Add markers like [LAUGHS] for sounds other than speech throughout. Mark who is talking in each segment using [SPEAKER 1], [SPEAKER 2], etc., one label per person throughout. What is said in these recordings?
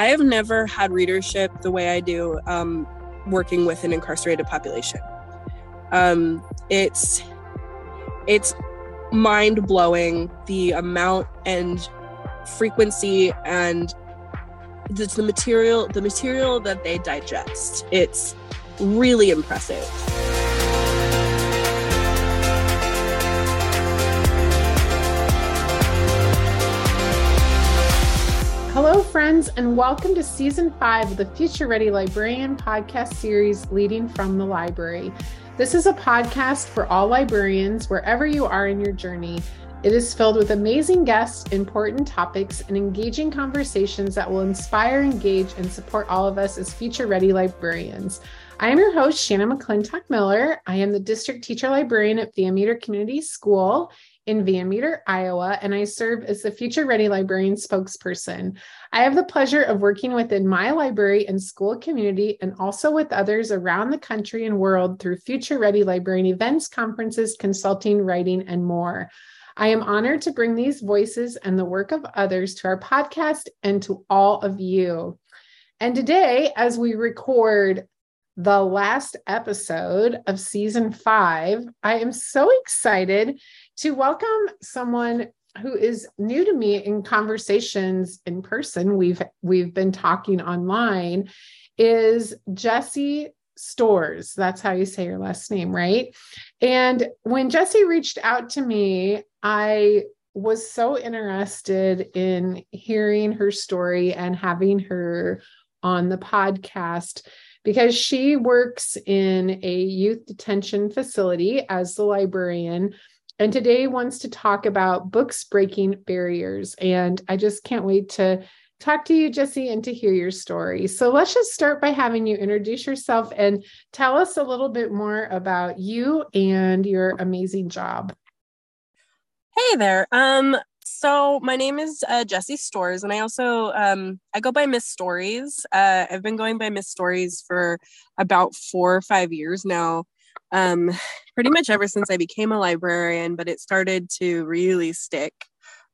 [SPEAKER 1] I have never had readership the way I do um, working with an incarcerated population. Um, it's it's mind blowing the amount and frequency and the, the material the material that they digest. It's really impressive.
[SPEAKER 2] Hello, friends, and welcome to season five of the Future Ready Librarian podcast series, Leading from the Library. This is a podcast for all librarians, wherever you are in your journey. It is filled with amazing guests, important topics, and engaging conversations that will inspire, engage, and support all of us as future ready librarians. I am your host, Shannon McClintock Miller. I am the district teacher librarian at Van Community School in Van Meter, Iowa, and I serve as the Future Ready Librarian spokesperson. I have the pleasure of working within my library and school community and also with others around the country and world through Future Ready Librarian events, conferences, consulting, writing, and more. I am honored to bring these voices and the work of others to our podcast and to all of you. And today, as we record the last episode of season five, I am so excited to welcome someone who is new to me in conversations in person we've we've been talking online is Jesse Stores. That's how you say your last name, right? And when Jesse reached out to me, I was so interested in hearing her story and having her on the podcast because she works in a youth detention facility as the librarian and today wants to talk about books breaking barriers. And I just can't wait to talk to you, Jesse, and to hear your story. So let's just start by having you introduce yourself and tell us a little bit more about you and your amazing job.
[SPEAKER 1] Hey there. Um, so my name is uh, Jessie Stores, and I also um, I go by Miss Stories. Uh, I've been going by Miss Stories for about four or five years now um, pretty much ever since I became a librarian, but it started to really stick,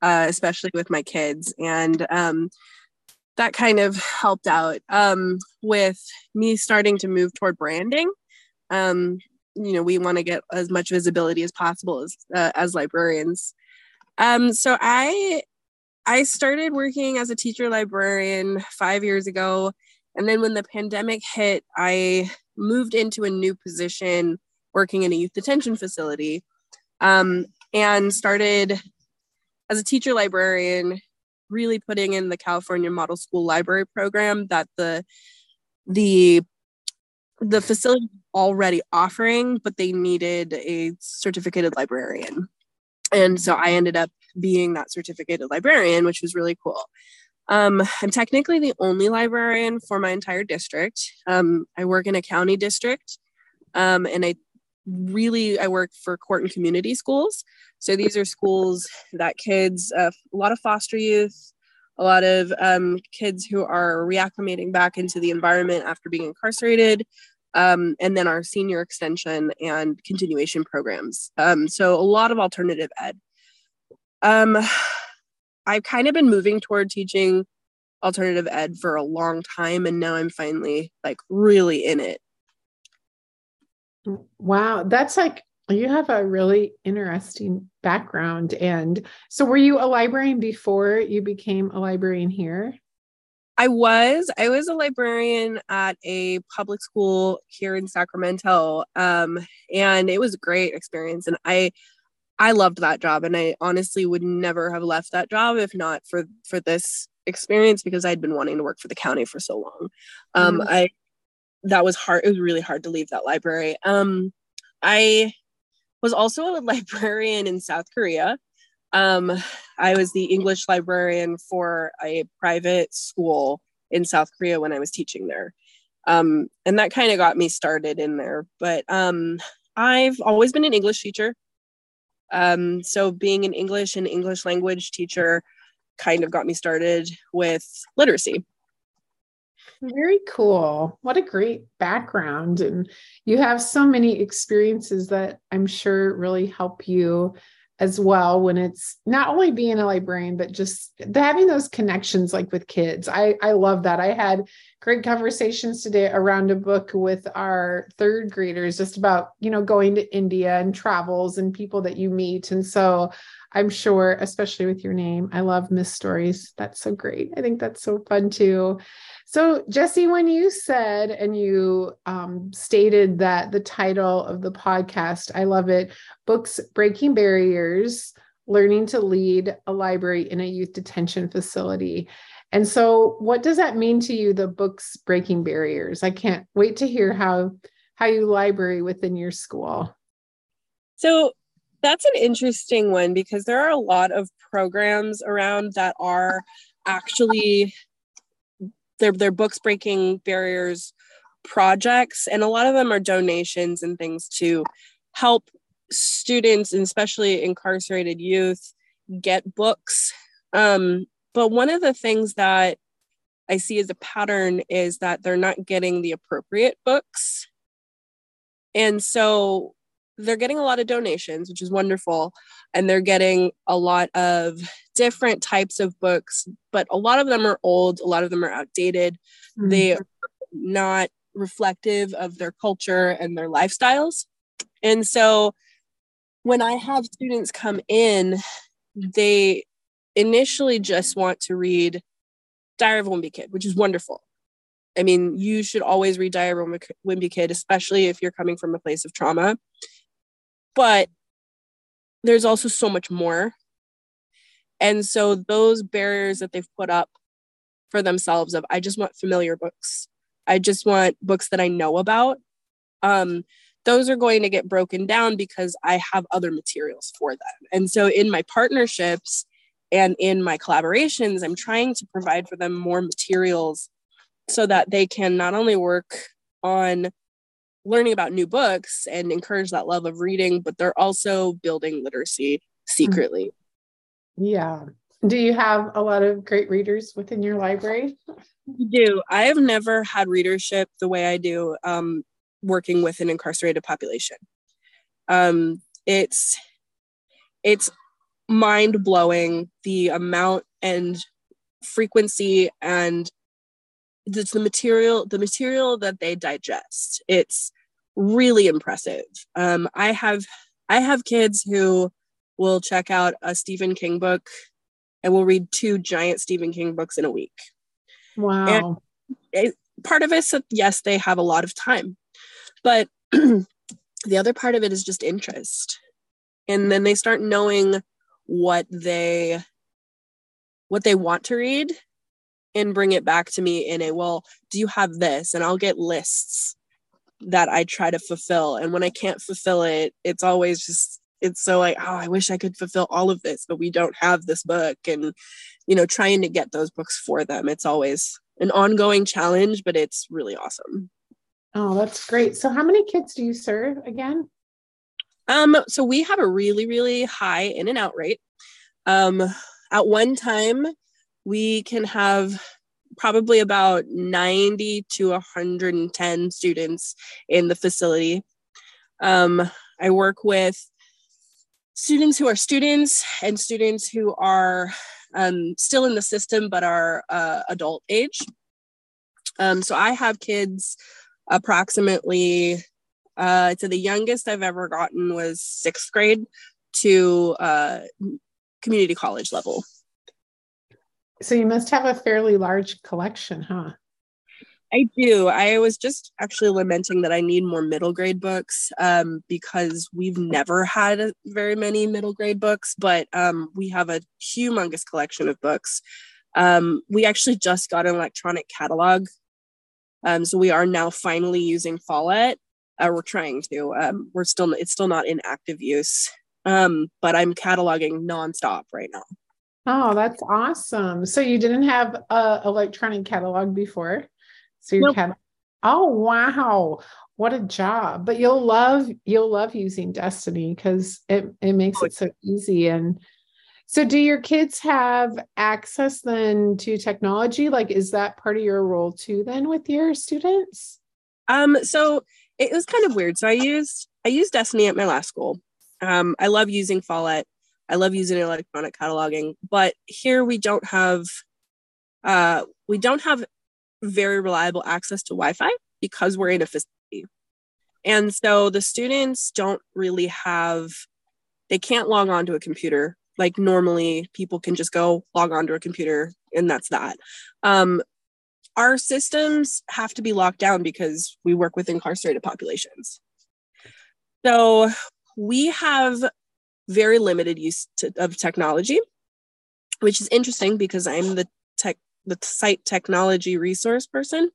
[SPEAKER 1] uh, especially with my kids. And um, that kind of helped out um, with me starting to move toward branding. Um, you know, we want to get as much visibility as possible as, uh, as librarians. Um, so I I started working as a teacher librarian five years ago. And then when the pandemic hit, I moved into a new position working in a youth detention facility um, and started as a teacher librarian really putting in the california model school library program that the the the facility already offering but they needed a certificated librarian. And so i ended up being that certificated librarian which was really cool. Um, i'm technically the only librarian for my entire district. Um, i work in a county district um, and i really i work for court and community schools. So these are schools that kids uh, a lot of foster youth a lot of um, kids who are reacclimating back into the environment after being incarcerated um, and then our senior extension and continuation programs. Um, so a lot of alternative ed. Um, i've kind of been moving toward teaching alternative ed for a long time and now i'm finally like really in it
[SPEAKER 2] Wow, that's like you have a really interesting background. And so, were you a librarian before you became a librarian here?
[SPEAKER 1] I was. I was a librarian at a public school here in Sacramento, um, and it was a great experience. And I, I loved that job, and I honestly would never have left that job if not for for this experience because I'd been wanting to work for the county for so long. Um, mm-hmm. I that was hard. It was really hard to leave that library. Um, I was also a [LAUGHS] librarian in South Korea. Um, I was the English librarian for a private school in South Korea when I was teaching there. Um, and that kind of got me started in there. But um, I've always been an English teacher. Um, so being an English and English language teacher kind of got me started with literacy.
[SPEAKER 2] Very cool. What a great background. And you have so many experiences that I'm sure really help you as well when it's not only being a librarian but just having those connections like with kids i i love that i had great conversations today around a book with our third graders just about you know going to india and travels and people that you meet and so i'm sure especially with your name i love miss stories that's so great i think that's so fun too so, Jesse, when you said and you um, stated that the title of the podcast, I love it Books Breaking Barriers Learning to Lead a Library in a Youth Detention Facility. And so, what does that mean to you, the books breaking barriers? I can't wait to hear how how you library within your school.
[SPEAKER 1] So that's an interesting one because there are a lot of programs around that are actually their books breaking barriers projects and a lot of them are donations and things to help students and especially incarcerated youth get books. Um, but one of the things that i see as a pattern is that they're not getting the appropriate books. And so they're getting a lot of donations, which is wonderful. And they're getting a lot of different types of books, but a lot of them are old, a lot of them are outdated. Mm-hmm. They are not reflective of their culture and their lifestyles. And so when I have students come in, they initially just want to read Diary of a Wimpy Kid, which is wonderful. I mean, you should always read Diary of a Wimpy Kid, especially if you're coming from a place of trauma. But there's also so much more. And so those barriers that they've put up for themselves of I just want familiar books. I just want books that I know about. Um, those are going to get broken down because I have other materials for them. And so in my partnerships and in my collaborations, I'm trying to provide for them more materials so that they can not only work on learning about new books and encourage that love of reading, but they're also building literacy secretly.
[SPEAKER 2] Yeah. Do you have a lot of great readers within your library?
[SPEAKER 1] I do. I have never had readership the way I do um, working with an incarcerated population. Um, it's it's mind blowing the amount and frequency and it's the material the material that they digest. It's really impressive. Um, i have i have kids who will check out a stephen king book and will read two giant stephen king books in a week.
[SPEAKER 2] Wow.
[SPEAKER 1] It, part of it is yes they have a lot of time but [CLEARS THROAT] the other part of it is just interest. And then they start knowing what they what they want to read and bring it back to me in a well do you have this? And i'll get lists that i try to fulfill. And when i can't fulfill it it's always just it's so like oh i wish i could fulfill all of this but we don't have this book. And you know trying to get those books for them it's always an ongoing challenge but it's really awesome.
[SPEAKER 2] Oh that's great. So how many kids do you serve again?
[SPEAKER 1] Um so we have a really really high in and out rate. Um at one time we can have probably about 90 to 110 students in the facility. Um, I work with students who are students and students who are um, still in the system but are uh, adult age. Um, so I have kids approximately, uh, so the youngest I've ever gotten was sixth grade to uh, community college level.
[SPEAKER 2] So you must have a fairly large collection, huh?
[SPEAKER 1] I do. I was just actually lamenting that I need more middle grade books um, because we've never had very many middle grade books, but um, we have a humongous collection of books. Um, we actually just got an electronic catalog. Um, so we are now finally using Follett. Uh, we're trying to. Um, we're still, it's still not in active use, um, but I'm cataloging nonstop right now.
[SPEAKER 2] Oh, that's awesome. So you didn't have a electronic catalog before. So your nope. cat Oh wow. What a job. But you'll love you'll love using Destiny because it, it makes it so easy. And so do your kids have access then to technology? Like is that part of your role too then with your students?
[SPEAKER 1] Um so it was kind of weird. So I used I used Destiny at my last school. Um I love using Follett I love using electronic cataloging, but here we don't have uh, we don't have very reliable access to Wi-Fi because we're in a facility. And so the students don't really have they can't log on to a computer like normally people can just go log on to a computer and that's that. Um, our systems have to be locked down because we work with incarcerated populations. So we have very limited use to, of technology, which is interesting because I'm the tech the site technology resource person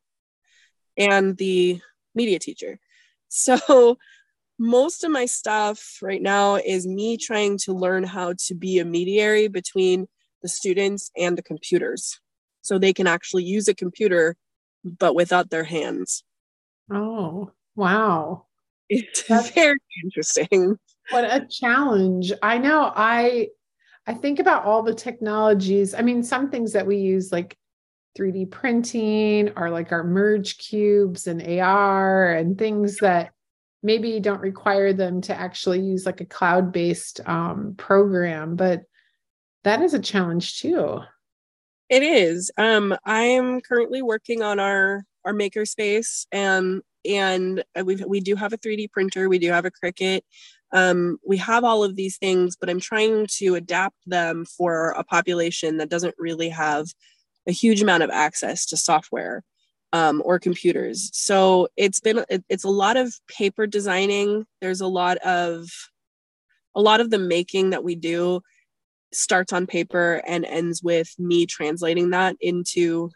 [SPEAKER 1] and the media teacher. So most of my stuff right now is me trying to learn how to be a mediary between the students and the computers so they can actually use a computer but without their hands.
[SPEAKER 2] Oh, wow. [LAUGHS]
[SPEAKER 1] It's That's, very interesting.
[SPEAKER 2] What a challenge. I know I I think about all the technologies. I mean, some things that we use like 3D printing or like our merge cubes and AR and things that maybe don't require them to actually use like a cloud-based um, program, but that is a challenge too.
[SPEAKER 1] It is. Um, I am currently working on our our makerspace, and and we we do have a 3D printer. We do have a Cricut. Um, we have all of these things, but I'm trying to adapt them for a population that doesn't really have a huge amount of access to software um, or computers. So it's been it, it's a lot of paper designing. There's a lot of a lot of the making that we do starts on paper and ends with me translating that into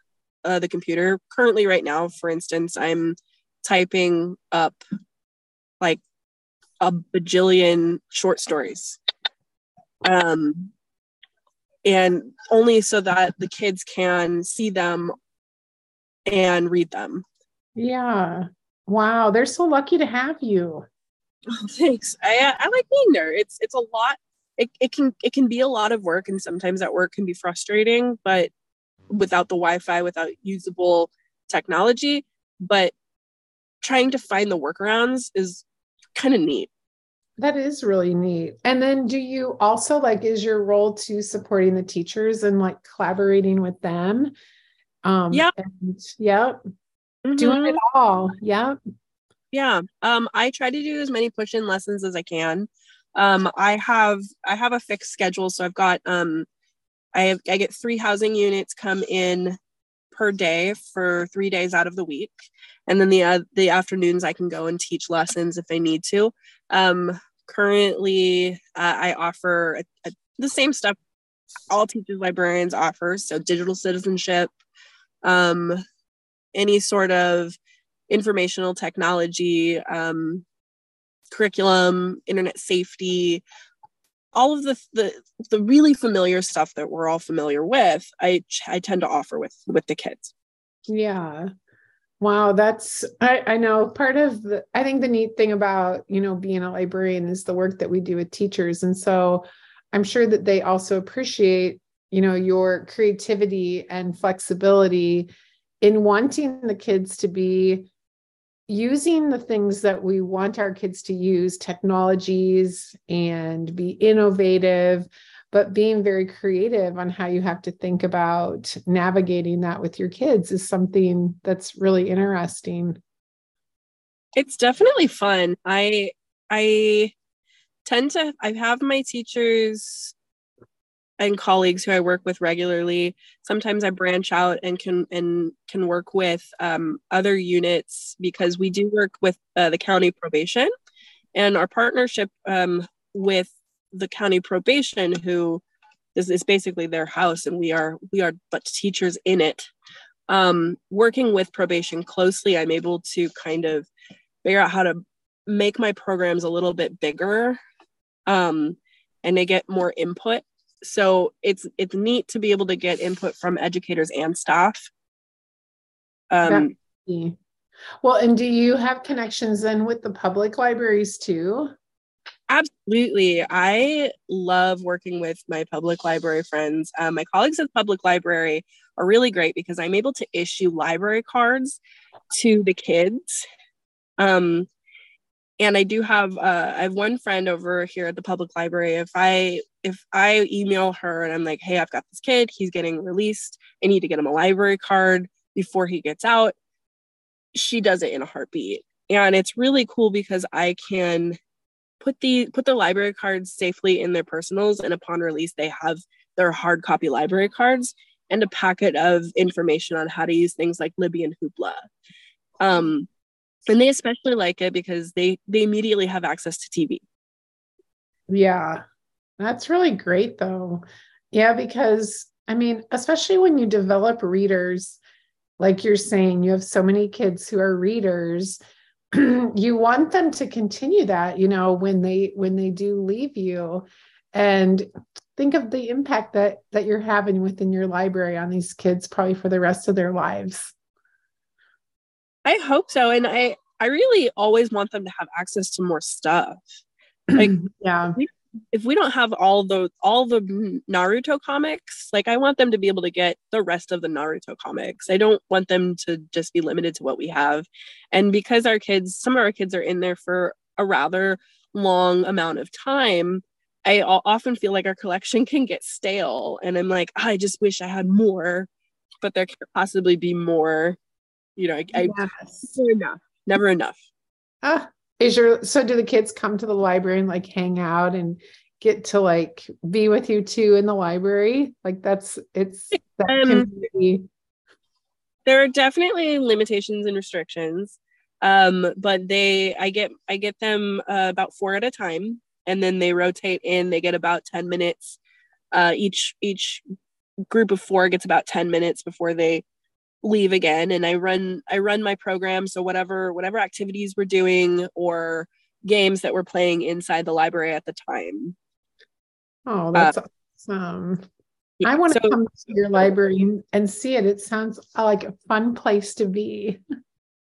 [SPEAKER 1] uh, the computer. Currently, right now, for instance, I'm typing up like a bajillion short stories. Um, and only so that the kids can see them and read them.
[SPEAKER 2] Yeah. Wow, they're so lucky to have you.
[SPEAKER 1] Oh, [LAUGHS] thanks. I I like being there. It's it's a lot. It, it can it can be a lot of work and sometimes that work can be frustrating, but without the Wi-Fi, without usable technology, but trying to find the workarounds is kind of neat.
[SPEAKER 2] That is really neat. And then do you also like is your role to supporting the teachers and like collaborating with them? Um
[SPEAKER 1] yeah.
[SPEAKER 2] And, yep. Mm-hmm. Doing it all. Yep.
[SPEAKER 1] Yeah. Um I try to do as many push-in lessons as I can. Um I have I have a fixed schedule so I've got um I have I get 3 housing units come in per day for 3 days out of the week and then the uh, the afternoons I can go and teach lessons if I need to. Um, currently, uh, I offer a, a, the same stuff all teachers librarians offer, so digital citizenship, um, any sort of informational technology, um, curriculum, internet safety, all of the, the the really familiar stuff that we're all familiar with. I I tend to offer with with the kids.
[SPEAKER 2] Yeah, Wow, that's I, I know part of the I think the neat thing about you know being a librarian is the work that we do with teachers. And so I'm sure that they also appreciate, you know, your creativity and flexibility in wanting the kids to be using the things that we want our kids to use, technologies and be innovative, but being very creative on how you have to think about navigating that with your kids is something that's really interesting.
[SPEAKER 1] It's definitely fun. I i tend to i have my teachers and colleagues who i work with regularly sometimes i branch out and can and can work with um, other units because we do work with uh, the county probation. And our partnership um, with the county probation who this is basically their house and we are we are but teachers in it. Um, working with probation closely i'm able to kind of figure out how to make my programs a little bit bigger um, and they get more input so it's it's neat to be able to get input from educators and staff
[SPEAKER 2] um, well and do you have connections then with the public libraries too
[SPEAKER 1] Absolutely. I love working with my public library friends. Um, my colleagues at the public library are really great because I'm able to issue library cards to the kids. Um, and I do have uh, I have one friend over here at the public library. If I if I email her and I'm like, hey, I've got this kid, he's getting released. I need to get him a library card before he gets out. She does it in a heartbeat. And it's really cool because I can put the put the library cards safely in their personals and upon release they have their hard copy library cards and a packet of information on how to use things like Libby and Hoopla. Um, and they especially like it because they they immediately have access to TV.
[SPEAKER 2] Yeah. That's really great though. Yeah, because I mean, especially when you develop readers, like you're saying, you have so many kids who are readers, [CLEARS THROAT] you want them to continue that, you know, when they when they do leave you. And think of the impact that that you're having within your library on these kids probably for the rest of their lives.
[SPEAKER 1] I hope so. And I I really always want them to have access to more stuff. Like [CLEARS THROAT]
[SPEAKER 2] yeah.
[SPEAKER 1] We, if we don't have all the all the Naruto comics, like I want them to be able to get the rest of the Naruto comics. I don't want them to just be limited to what we have. And because our kids, some of our kids are in there for a rather long amount of time, I often feel like our collection can get stale. And I'm like, oh, I just wish I had more, but there could possibly be more. You know, I, yes. never enough, never enough.
[SPEAKER 2] Ah, is your so do the kids come to the library and like hang out and get to like be with you too in the library? Like that's it's that um,
[SPEAKER 1] be... there are definitely limitations and restrictions. Um, but they I get I get them uh, about four at a time and then they rotate in. They get about 10 minutes. Uh, each each group of four gets about 10 minutes before they leave again and i run i run my program so whatever whatever activities we're doing or games that we're playing inside the library at the time.
[SPEAKER 2] Oh that's uh, awesome. yeah, i want to so, come to your library and see it. It sounds like a fun place to be.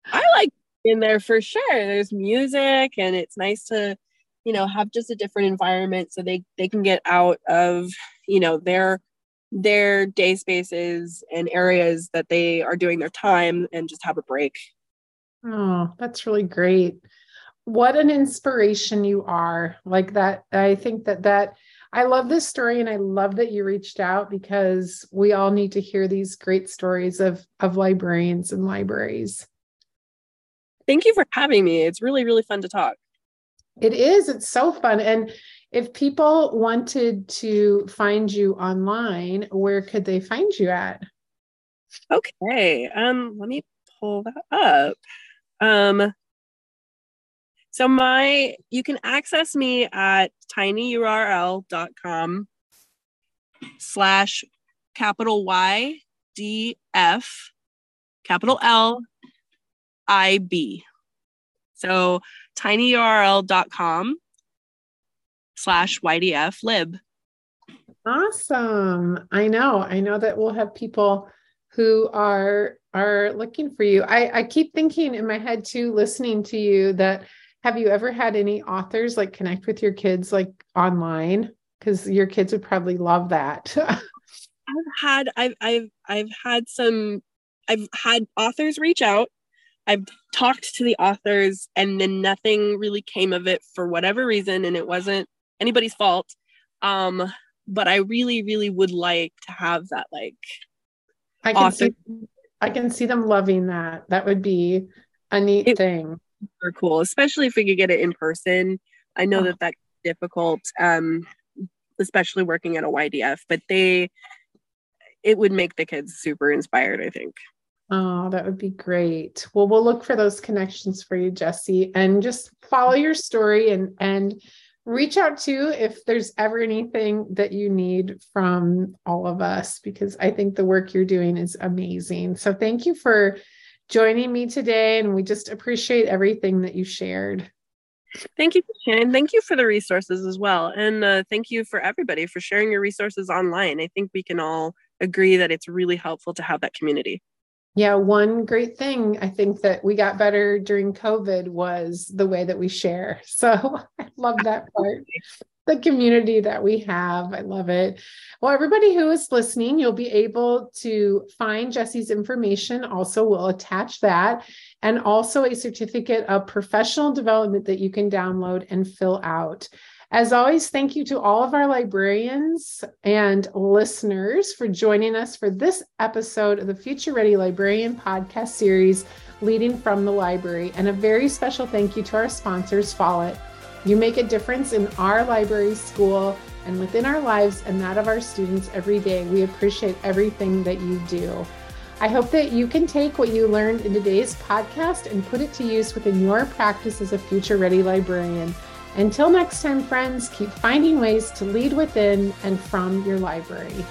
[SPEAKER 1] I like in there for sure. There's music and it's nice to you know have just a different environment so they they can get out of you know their their day spaces and areas that they are doing their time and just have a break.
[SPEAKER 2] Oh, that's really great. What an inspiration you are. Like that I think that that I love this story and I love that you reached out because we all need to hear these great stories of of librarians and libraries.
[SPEAKER 1] Thank you for having me. It's really really fun to talk.
[SPEAKER 2] It is. It's so fun and if people wanted to find you online, where could they find you at?
[SPEAKER 1] Okay. Um, let me pull that up. Um, so my you can access me at tinyurl.com slash capital Y D F capital L I B. So tinyurl.com slash YDF lib.
[SPEAKER 2] Awesome. I know. I know that we'll have people who are are looking for you. I, I keep thinking in my head too, listening to you, that have you ever had any authors like connect with your kids like online? Because your kids would probably love that. [LAUGHS]
[SPEAKER 1] I've had I've I've I've had some I've had authors reach out. I've talked to the authors and then nothing really came of it for whatever reason and it wasn't anybody's fault. Um, but I really, really would like to have that like
[SPEAKER 2] I can author- see I can see them loving that. That would be a neat it, thing.
[SPEAKER 1] Super cool, especially if we could get it in person. I know oh. that that's difficult, um, especially working at a YDF, but they it would make the kids super inspired, I think.
[SPEAKER 2] Oh, that would be great. Well, we'll look for those connections for you, Jesse, and just follow your story and and reach out to if there's ever anything that you need from all of us because I think the work you're doing is amazing. So thank you for joining me today and we just appreciate everything that you shared.
[SPEAKER 1] Thank you, Shannon. Thank you for the resources as well. And uh, thank you for everybody for sharing your resources online. I think we can all agree that it's really helpful to have that community.
[SPEAKER 2] Yeah, one great thing I think that we got better during COVID was the way that we share. [LAUGHS] So I love that part. the community that we have. I love it. Well, everybody who is listening, you'll be able to find Jesse's information. Also, we'll attach that and also a certificate of professional development that you can download and fill out. As always, thank you to all of our librarians and listeners for joining us for this episode of the Future Ready Librarian podcast series, Leading from the Library. And a very special thank you to our sponsors, Follett. You make a difference in our library school and within our lives and that of our students every day. We appreciate everything that you do. I hope that you can take what you learned in today's podcast and put it to use within your practice as a future ready librarian. Until next time, friends, keep finding ways to lead within and from your library.